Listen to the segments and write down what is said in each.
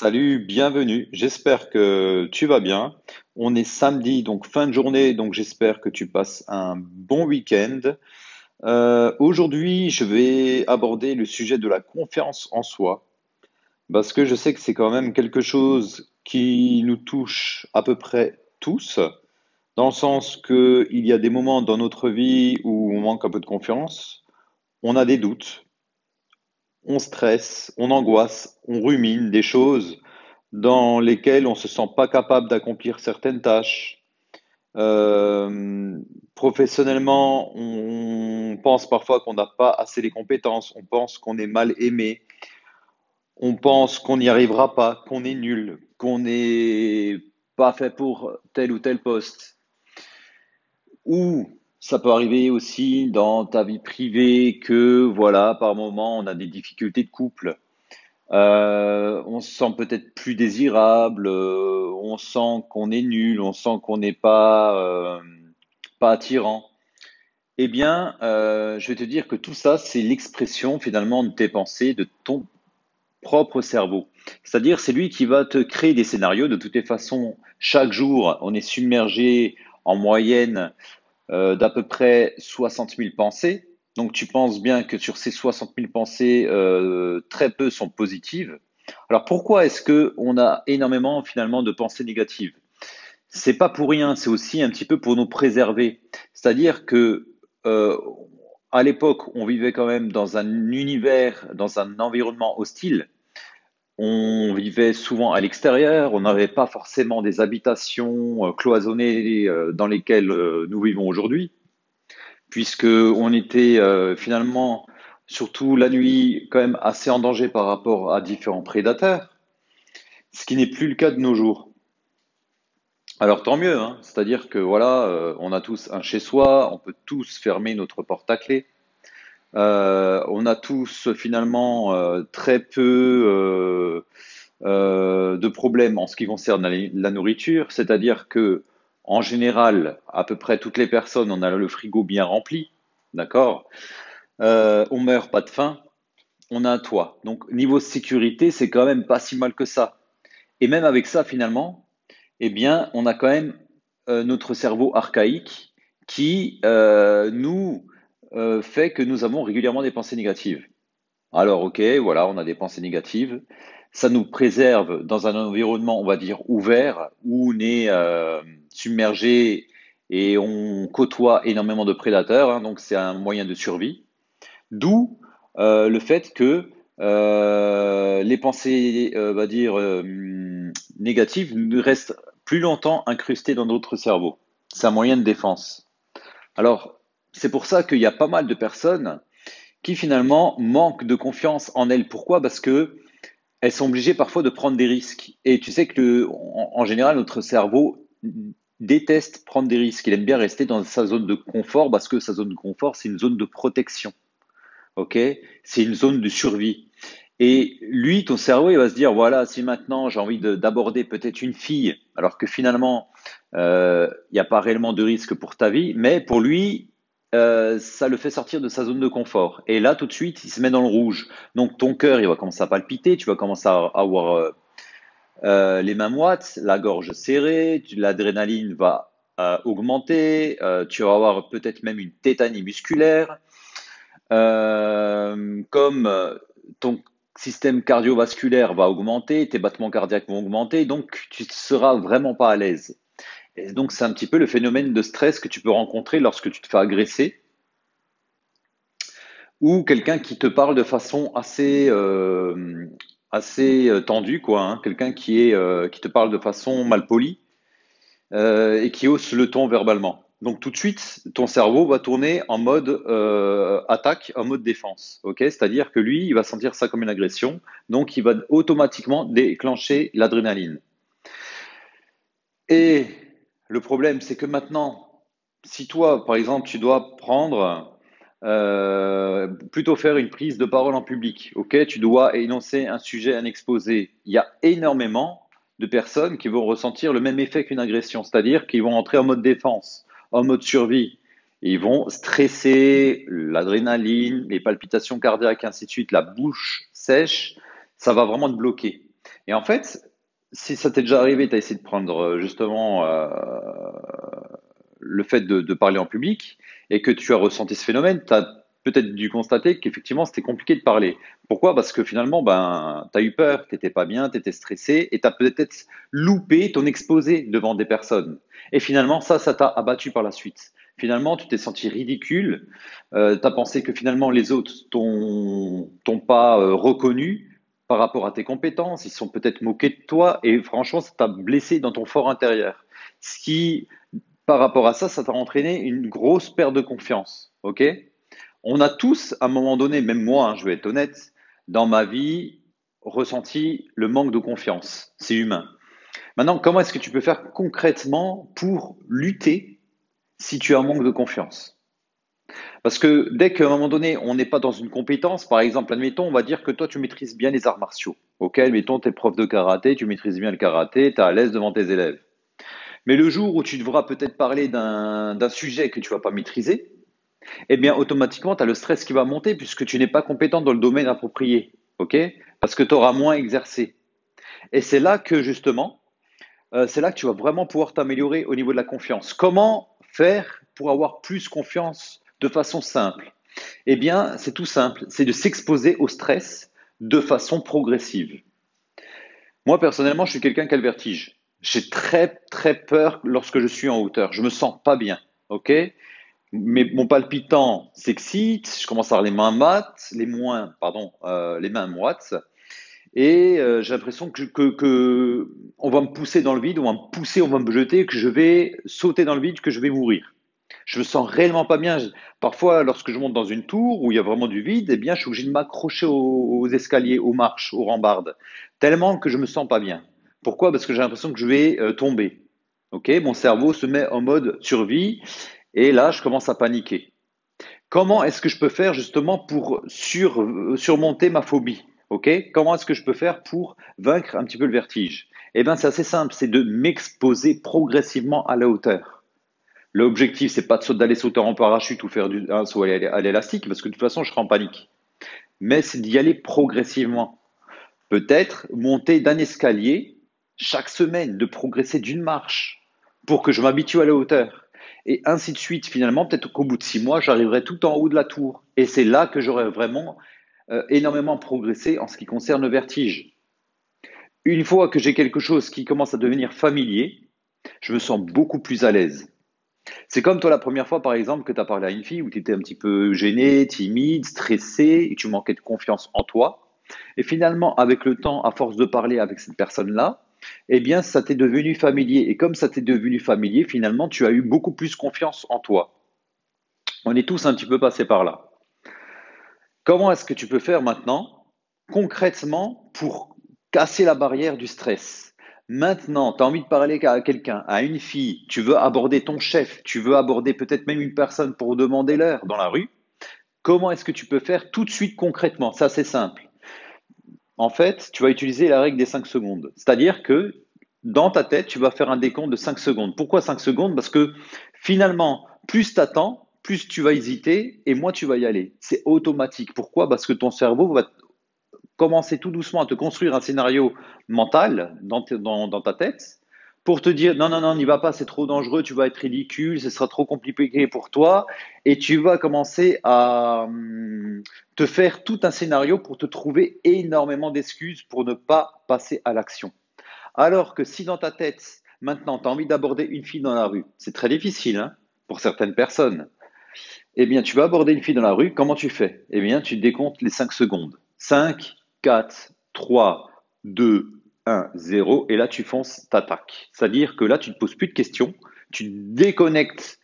Salut, bienvenue. J'espère que tu vas bien. On est samedi, donc fin de journée, donc j'espère que tu passes un bon week-end. Euh, aujourd'hui, je vais aborder le sujet de la confiance en soi, parce que je sais que c'est quand même quelque chose qui nous touche à peu près tous, dans le sens qu'il y a des moments dans notre vie où on manque un peu de confiance, on a des doutes, on stresse, on angoisse, on rumine des choses dans lesquelles on ne se sent pas capable d'accomplir certaines tâches. Euh, professionnellement, on pense parfois qu'on n'a pas assez les compétences, on pense qu'on est mal aimé, on pense qu'on n'y arrivera pas, qu'on est nul, qu'on n'est pas fait pour tel ou tel poste. Ou ça peut arriver aussi dans ta vie privée que, voilà, par moment, on a des difficultés de couple. Euh, on se sent peut-être plus désirable, euh, on sent qu'on est nul, on sent qu'on n'est pas, euh, pas attirant. Eh bien, je vais te dire que tout ça, c'est l'expression finalement de tes pensées, de ton propre cerveau. C'est-à-dire, c'est lui qui va te créer des scénarios. De toutes les façons, chaque jour, on est submergé en moyenne euh, d'à peu près 60 000 pensées. Donc tu penses bien que sur ces 60 000 pensées, euh, très peu sont positives. Alors pourquoi est-ce que on a énormément finalement de pensées négatives? C'est pas pour rien, c'est aussi un petit peu pour nous préserver. C'est-à-dire que euh, à l'époque, on vivait quand même dans un univers, dans un environnement hostile. On vivait souvent à l'extérieur, on n'avait pas forcément des habitations euh, cloisonnées euh, dans lesquelles euh, nous vivons aujourd'hui, puisque on était finalement, surtout la nuit, quand même assez en danger par rapport à différents prédateurs, ce qui n'est plus le cas de nos jours. Alors tant mieux, hein. c'est-à-dire que voilà, on a tous un chez soi, on peut tous fermer notre porte à clé. Euh, on a tous finalement euh, très peu euh, de problèmes en ce qui concerne la, nourriture, c'est-à-dire que en général, à peu près toutes les personnes, on a le frigo bien rempli, d'accord? On meurt pas de faim, on a un toit. Donc niveau sécurité, c'est quand même pas si mal que ça. Et même avec ça, finalement, eh bien, on a quand même notre cerveau archaïque qui nous euh, fait que nous avons régulièrement des pensées négatives. Alors, ok, voilà, on a des pensées négatives. Ça nous préserve dans un environnement, on va dire, ouvert, où on est euh, submergé et on côtoie énormément de prédateurs, hein, donc c'est un moyen de survie. D'où euh, le fait que les pensées, on va dire, négatives restent plus longtemps incrustées dans notre cerveau. C'est un moyen de défense. Alors, c'est pour ça qu'il y a pas mal de personnes qui finalement manquent de confiance en elles. Pourquoi? Parce que elles sont obligées parfois de prendre des risques. Et tu sais que en, général, notre cerveau déteste prendre des risques. Il aime bien rester dans sa zone de confort parce que sa zone de confort, c'est une zone de protection. Ok? C'est une zone de survie. Et lui, ton cerveau, il va se dire voilà, si maintenant j'ai envie d'aborder peut-être une fille, alors que finalement, euh, il n'y a pas réellement de risque pour ta vie, mais pour lui, euh, ça le fait sortir de sa zone de confort. Et là, tout de suite, il se met dans le rouge. Donc, ton cœur, il va commencer à palpiter, tu vas commencer à avoir euh, euh, les mains moites, la gorge serrée, l'adrénaline va augmenter, tu vas avoir peut-être même une tétanie musculaire. comme ton système cardiovasculaire va augmenter, tes battements cardiaques vont augmenter, donc tu ne seras vraiment pas à l'aise donc, c'est un petit peu le phénomène de stress que tu peux rencontrer lorsque tu te fais agresser ou quelqu'un qui te parle de façon assez, euh, assez euh, tendue, quoi. Hein. quelqu'un qui, est, euh, qui te parle de façon mal polie et qui hausse le ton verbalement. Donc tout de suite, ton cerveau va tourner en mode attaque, en mode défense. C'est-à-dire que lui, il va sentir ça comme une agression, donc il va automatiquement déclencher l'adrénaline. Et le problème, c'est que maintenant, si toi, par exemple, tu dois prendre, euh, plutôt faire une prise de parole en public, ok, tu dois énoncer un sujet, un exposé, il y a énormément de personnes qui vont ressentir le même effet qu'une agression, c'est-à-dire qu'ils vont entrer en mode défense, en mode survie. Ils vont stresser, l'adrénaline, les palpitations cardiaques, ainsi de suite, la bouche sèche, ça va vraiment te bloquer. Et en fait, si ça t'est déjà arrivé, tu as essayé de prendre euh, justement euh, le fait de, de, parler en public et que tu as ressenti ce phénomène, tu as peut-être dû constater qu'effectivement c'était compliqué de parler. Pourquoi? Parce que finalement, ben, tu as eu peur, tu n'étais pas bien, tu étais stressé et tu as peut-être loupé ton exposé devant des personnes. Et finalement, ça, ça t'a abattu par la suite. Finalement, tu t'es senti ridicule, euh, tu as pensé que finalement les autres t'ont pas euh, reconnu par rapport à tes compétences, ils sont peut-être moqués de toi et franchement, ça t'a blessé dans ton fort intérieur. Ce qui, par rapport à ça, ça t'a entraîné une grosse perte de confiance. On a tous, à un moment donné, même moi, hein, je vais être honnête, dans ma vie, ressenti le manque de confiance. C'est humain. Maintenant, comment est-ce que tu peux faire concrètement pour lutter si tu as un manque de confiance? Parce que dès qu'à un moment donné, on n'est pas dans une compétence, par exemple, admettons, on va dire que toi, tu maîtrises bien les arts martiaux. Ok, admettons, tu es prof de karaté, tu maîtrises bien le karaté, tu es à l'aise devant tes élèves. Mais le jour où tu devras peut-être parler d'un sujet que tu vas pas maîtriser, eh bien, automatiquement, tu as le stress qui va monter puisque tu n'es pas compétent dans le domaine approprié. OK? Parce que tu auras moins exercé. Et c'est là que, justement, euh, c'est là que tu vas vraiment pouvoir t'améliorer au niveau de la confiance. Comment faire pour avoir plus confiance de façon simple Eh bien, c'est tout simple, c'est de s'exposer au stress de façon progressive. Moi, personnellement, je suis quelqu'un qui a le vertige. J'ai très, très peur lorsque je suis en hauteur. Je me sens pas bien, ok? Mais mon palpitant s'excite, je commence à avoir les mains mates, les moins, pardon, euh, les mains moites, et euh, j'ai l'impression que, que, on va me pousser dans le vide, on va me pousser, on va me jeter, que je vais sauter dans le vide, que je vais mourir. Je me sens réellement pas bien. Parfois, lorsque je monte dans une tour où il y a vraiment du vide, eh bien, je suis obligé de m'accrocher aux, escaliers, aux marches, aux rambardes, tellement que je me sens pas bien. Pourquoi? Parce que j'ai l'impression que je vais euh, tomber. Ok, mon cerveau se met en mode survie et là, je commence à paniquer. Comment est-ce que je peux faire justement pour euh, surmonter ma phobie? Ok? Comment est-ce que je peux faire pour vaincre un petit peu le vertige? Eh bien, c'est assez simple, c'est de m'exposer progressivement à la hauteur. L'objectif, c'est pas d'aller sauter en parachute ou faire du, un saut à l'élastique, parce que de toute façon, je serai en panique. Mais c'est d'y aller progressivement. Peut-être monter d'un escalier chaque semaine, de progresser d'une marche pour que je m'habitue à la hauteur. Et ainsi de suite, finalement, peut-être qu'au bout de six mois, j'arriverai tout en haut de la tour. Et c'est là que j'aurai vraiment euh, énormément progressé en ce qui concerne le vertige. Une fois que j'ai quelque chose qui commence à devenir familier, je me sens beaucoup plus à l'aise. C'est comme toi la première fois, par exemple, que tu as parlé à une fille où tu étais un petit peu gêné, timide, stressé, et tu manquais de confiance en toi. Et finalement, avec le temps, à force de parler avec cette personne-là, eh bien, ça t'est devenu familier. Et comme ça t'est devenu familier, finalement, tu as eu beaucoup plus confiance en toi. On est tous un petit peu passés par là. Comment est-ce que tu peux faire maintenant, concrètement, pour casser la barrière du stress? Maintenant, tu as envie de parler à quelqu'un, à une fille, tu veux aborder ton chef, tu veux aborder peut-être même une personne pour demander l'heure dans la rue. Comment est-ce que tu peux faire tout de suite concrètement? Ça, c'est simple. En fait, tu vas utiliser la règle des 5 secondes. C'est-à-dire que dans ta tête, tu vas faire un décompte de 5 secondes. Pourquoi 5 secondes? Parce que finalement, plus tu attends, plus tu vas hésiter et moins tu vas y aller. C'est automatique. Pourquoi? Parce que ton cerveau va commencer tout doucement à te construire un scénario mental dans, ta tête pour te dire non, non, non, n'y va pas, c'est trop dangereux, tu vas être ridicule, ce sera trop compliqué pour toi, et tu vas commencer à hum, te faire tout un scénario pour te trouver énormément d'excuses pour ne pas passer à l'action. Alors que si dans ta tête, maintenant, tu as envie d'aborder une fille dans la rue, c'est très difficile hein, pour certaines personnes, eh bien, tu vas aborder une fille dans la rue, comment tu fais? Eh bien, tu décomptes les 5 secondes. 5, 4, 3, 2, 1, 0, et là tu fonces, t'attaques. C'est-à-dire que là tu ne poses plus de questions, tu déconnectes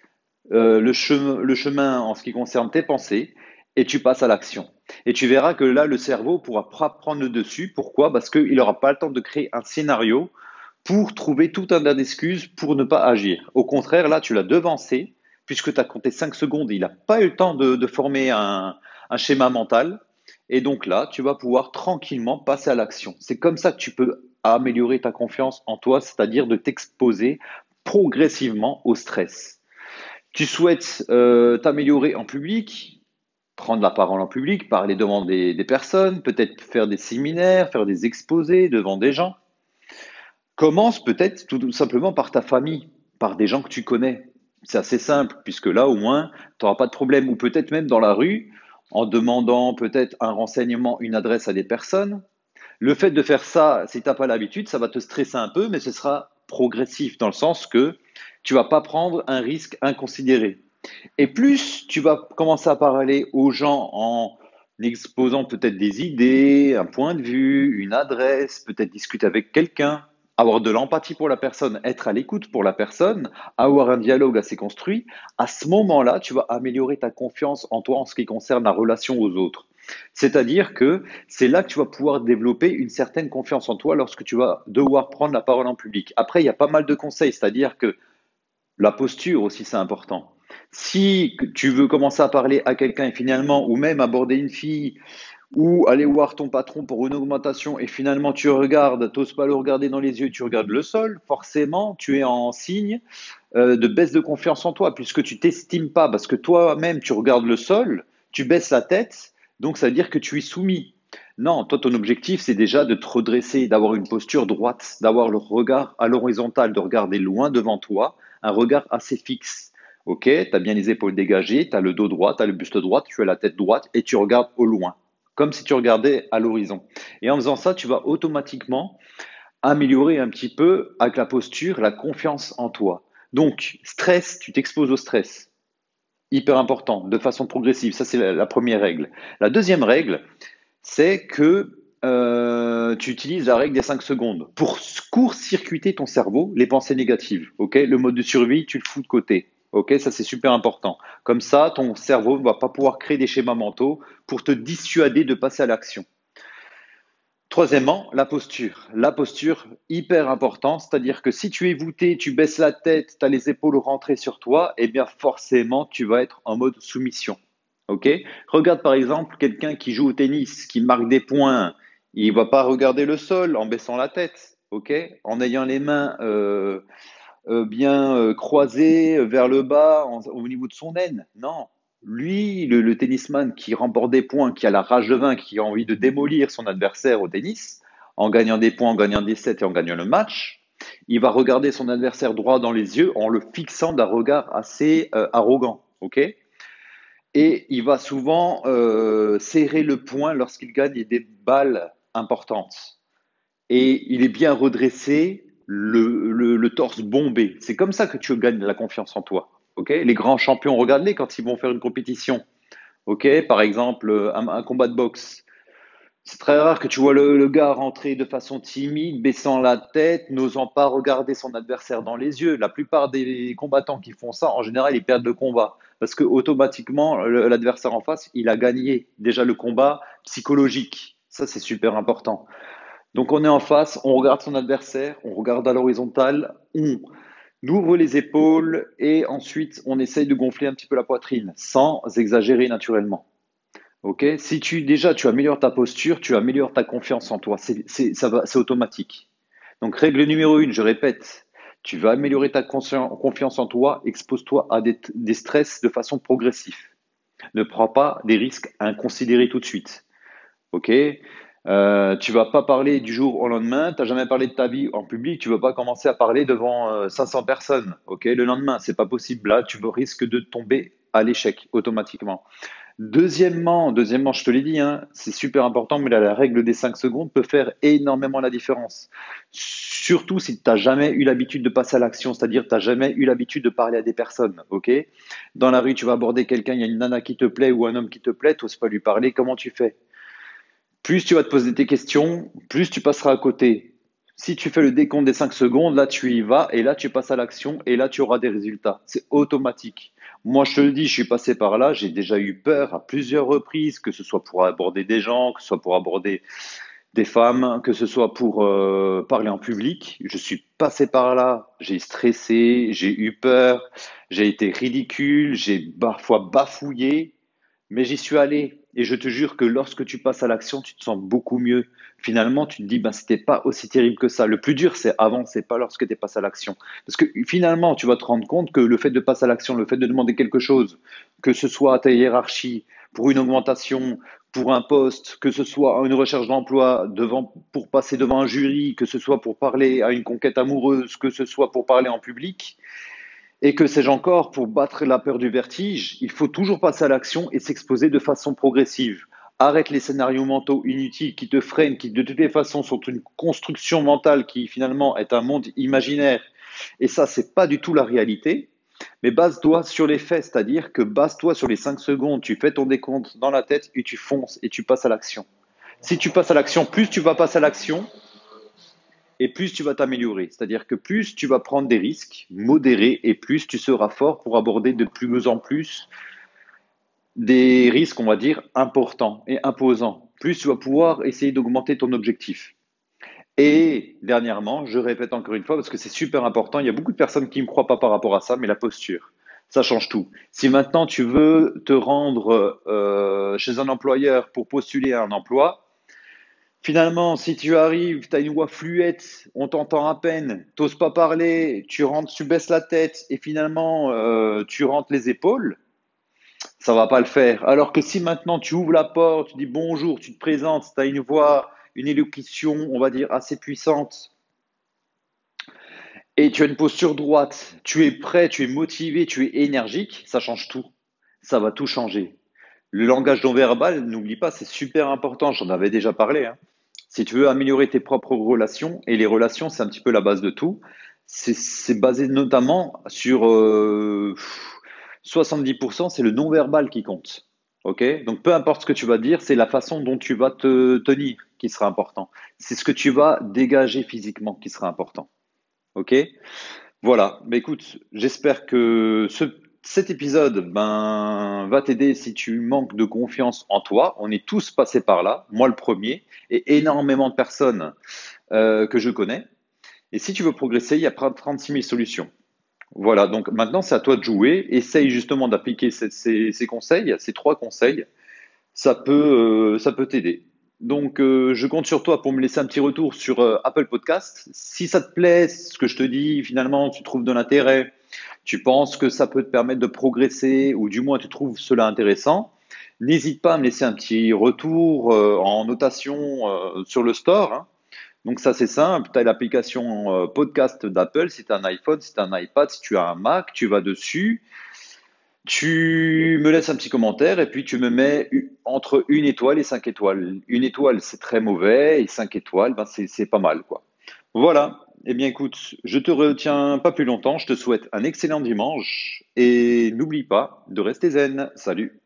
euh, le, chemin, en ce qui concerne tes pensées et tu passes à l'action. Et tu verras que là le cerveau pourra prendre le dessus. Pourquoi? Parce qu'il n'aura pas le temps de créer un scénario pour trouver tout un tas d'excuses pour ne pas agir. Au contraire, là tu l'as devancé puisque tu as compté 5 secondes et il n'a pas eu le temps de, former un schéma mental. Et donc là, tu vas pouvoir tranquillement passer à l'action. C'est comme ça que tu peux améliorer ta confiance en toi, c'est-à-dire de t'exposer progressivement au stress. Tu souhaites euh, t'améliorer en public prendre la parole en public, parler devant des, des personnes, peut-être faire des séminaires, faire des exposés devant des gens. Commence peut-être tout simplement par ta famille, par des gens que tu connais. C'est assez simple, puisque là, au moins, tu n'auras pas de problème. Ou peut-être même dans la rue, en demandant peut-être un renseignement, une adresse à des personnes. Le fait de faire ça, si tu n'as pas l'habitude, ça va te stresser un peu, mais ce sera progressif, dans le sens que tu vas pas prendre un risque inconsidéré. Et plus tu vas commencer à parler aux gens en exposant peut-être des idées, un point de vue, une adresse, peut-être discuter avec quelqu'un, avoir de l'empathie pour la personne, être à l'écoute pour la personne, avoir un dialogue assez construit, à ce moment-là, tu vas améliorer ta confiance en toi en ce qui concerne la relation aux autres. C'est-à-dire que c'est là que tu vas pouvoir développer une certaine confiance en toi lorsque tu vas devoir prendre la parole en public. Après, il y a pas mal de conseils, c'est-à-dire que la posture aussi, c'est important. Si tu veux commencer à parler à quelqu'un et finalement, ou même aborder une fille, ou aller voir ton patron pour une augmentation et finalement tu regardes, tu n'oses pas le regarder dans les yeux, tu regardes le sol, forcément tu es en signe euh, de baisse de confiance en toi puisque tu t'estimes pas parce que toi-même tu regardes le sol, tu baisses la tête, donc ça veut dire que tu es soumis. Non, toi ton objectif c'est déjà de te redresser, d'avoir une posture droite, d'avoir le regard à l'horizontale, de regarder loin devant toi, un regard assez fixe. Ok, tu as bien les épaules dégagées, tu as le dos droit, tu as le buste droit, tu as la tête droite et tu regardes au loin comme si tu regardais à l'horizon. Et en faisant ça, tu vas automatiquement améliorer un petit peu avec la posture, la confiance en toi. Donc, stress, tu t'exposes au stress. Hyper important, de façon progressive. Ça, c'est la, première règle. La deuxième règle, c'est que euh, tu utilises la règle des 5 secondes pour court-circuiter ton cerveau, les pensées négatives. ok? Le mode de survie, tu le fous de côté. Ok, ça c'est super important. Comme ça, ton cerveau ne va pas pouvoir créer des schémas mentaux pour te dissuader de passer à l'action. Troisièmement, la posture. La posture, hyper important, c'est-à-dire que si tu es voûté, tu baisses la tête, tu as les épaules rentrées sur toi, eh bien forcément, tu vas être en mode soumission. Ok? Regarde par exemple quelqu'un qui joue au tennis, qui marque des points, il ne va pas regarder le sol en baissant la tête, ok? En ayant les mains euh, euh, bien euh, croisé euh, vers le bas au niveau de son aine. Non. Lui, le, tennisman qui remporte des points, qui a la rage de vaincre, qui a envie de démolir son adversaire au tennis, en gagnant des points, en gagnant des sets et en gagnant le match, il va regarder son adversaire droit dans les yeux en le fixant d'un regard assez arrogant. et il va souvent serrer le poing lorsqu'il gagne des balles importantes. Et il est bien redressé le, torse bombé. C'est comme ça que tu gagnes la confiance en toi. ok? Les grands champions, regarde-les quand ils vont faire une compétition. ok? Par exemple, un, combat de boxe. C'est très rare que tu vois le, gars rentrer de façon timide, baissant la tête, n'osant pas regarder son adversaire dans les yeux. La plupart des combattants qui font ça, en général, ils perdent le combat. Parce que automatiquement, l'adversaire en face, il a gagné déjà le combat psychologique. Ça, c'est super important. Donc on est en face, on regarde son adversaire, on regarde à l'horizontale, on ouvre les épaules et ensuite on essaye de gonfler un petit peu la poitrine sans exagérer naturellement. Ok? Si tu déjà tu améliores ta posture, tu améliores ta confiance en toi. C'est automatique. Donc règle numéro une, je répète, tu vas améliorer ta confiance en toi, expose-toi à des, des stress de façon progressive. Ne prends pas des risques inconsidérés tout de suite. Ok? Euh, tu vas pas parler du jour au lendemain, tu n'as jamais parlé de ta vie en public, tu vas pas commencer à parler devant 500 euh, personnes, ok, le lendemain, c'est pas possible. Là, tu risques de tomber à l'échec automatiquement. Deuxièmement, deuxièmement, je te l'ai dit, hein, c'est super important, mais la règle des 5 secondes peut faire énormément la différence. Surtout si tu n'as jamais eu l'habitude de passer à l'action, c'est-à-dire tu n'as jamais eu l'habitude de parler à des personnes. ok Dans la rue, tu vas aborder quelqu'un, il y a une nana qui te plaît ou un homme qui te plaît, tu n'oses pas lui parler, comment tu fais? Plus tu vas te poser tes questions, plus tu passeras à côté. Si tu fais le décompte des 5 secondes, là tu y vas et là tu passes à l'action et là tu auras des résultats. C'est automatique. Moi je te le dis, je suis passé par là, j'ai déjà eu peur à plusieurs reprises, que ce soit pour aborder des gens, que ce soit pour aborder des femmes, que ce soit pour euh, parler en public. Je suis passé par là, j'ai stressé, j'ai eu peur, j'ai été ridicule, j'ai parfois bafouillé, mais j'y suis allé Et je te jure que lorsque tu passes à l'action, tu te sens beaucoup mieux. Finalement, tu te dis, ben, c'était pas aussi terrible que ça. Le plus dur, c'est avant, c'est pas lorsque tu passes à l'action. Parce que finalement, tu vas te rendre compte que le fait de passer à l'action, le fait de demander quelque chose, que ce soit à ta hiérarchie, pour une augmentation, pour un poste, que ce soit une recherche d'emploi, devant, pour passer devant un jury, que ce soit pour parler à une conquête amoureuse, que ce soit pour parler en public, et que sais-je encore, pour battre la peur du vertige, il faut toujours passer à l'action et s'exposer de façon progressive. Arrête les scénarios mentaux inutiles qui te freinent, qui de toutes les façons sont une construction mentale qui finalement est un monde imaginaire. Et ça, c'est pas du tout la réalité. Mais base-toi sur les faits, c'est-à-dire que base-toi sur les 5 secondes, tu fais ton décompte dans la tête et tu fonces et tu passes à l'action. Si tu passes à l'action, plus tu vas passer à l'action, et plus tu vas t'améliorer. C'est-à-dire que plus tu vas prendre des risques modérés et plus tu seras fort pour aborder de plus en plus des risques, on va dire, importants et imposants. Plus tu vas pouvoir essayer d'augmenter ton objectif. Et dernièrement, je répète encore une fois parce que c'est super important, il y a beaucoup de personnes qui ne me croient pas par rapport à ça, mais la posture, ça change tout. Si maintenant tu veux te rendre euh, chez un employeur pour postuler à un emploi, Finalement, si tu arrives, tu as une voix fluette, on t'entend à peine, t'oses pas parler, tu rentres, tu baisses la tête et finalement euh, tu rentres les épaules, ça va pas le faire. Alors que si maintenant tu ouvres la porte, tu dis bonjour, tu te présentes, tu as une voix, une élocution, on va dire, assez puissante, et tu as une posture droite, tu es prêt, tu es motivé, tu es énergique, ça change tout. Ça va tout changer. Le langage non verbal, n'oublie pas, c'est super important, j'en avais déjà parlé. Hein. Si tu veux améliorer tes propres relations, et les relations, c'est un petit peu la base de tout, c'est basé notamment sur 70%, euh, c'est le non-verbal qui compte. Ok? Donc peu importe ce que tu vas dire, c'est la façon dont tu vas te tenir qui sera important. C'est ce que tu vas dégager physiquement qui sera important. Ok? Voilà. Mais écoute, j'espère que ce cet épisode ben, va t'aider si tu manques de confiance en toi. On est tous passés par là, moi le premier, et énormément de personnes euh, que je connais. Et si tu veux progresser, il y a 36 000 solutions. Voilà, donc maintenant c'est à toi de jouer. Essaye justement d'appliquer ces, conseils, ces trois conseils. Ça peut, euh, ça peut t'aider. Donc, euh, je compte sur toi pour me laisser un petit retour sur Apple Podcast. Si ça te plaît, ce que je te dis, finalement, tu trouves de l'intérêt, tu penses que ça peut te permettre de progresser ou du moins tu trouves cela intéressant, n'hésite pas à me laisser un petit retour euh, en notation euh, sur le store. Hein. Donc ça c'est simple, tu as l'application euh, podcast d'Apple, si tu as un iPhone, si tu as un iPad, si tu as un Mac, tu vas dessus, tu me laisses un petit commentaire et puis tu me mets entre une étoile et cinq étoiles. Une étoile c'est très mauvais et cinq étoiles ben, c'est pas mal quoi. Voilà, eh bien, écoute, je te retiens pas plus longtemps. Je te souhaite un excellent dimanche et n'oublie pas de rester zen. Salut.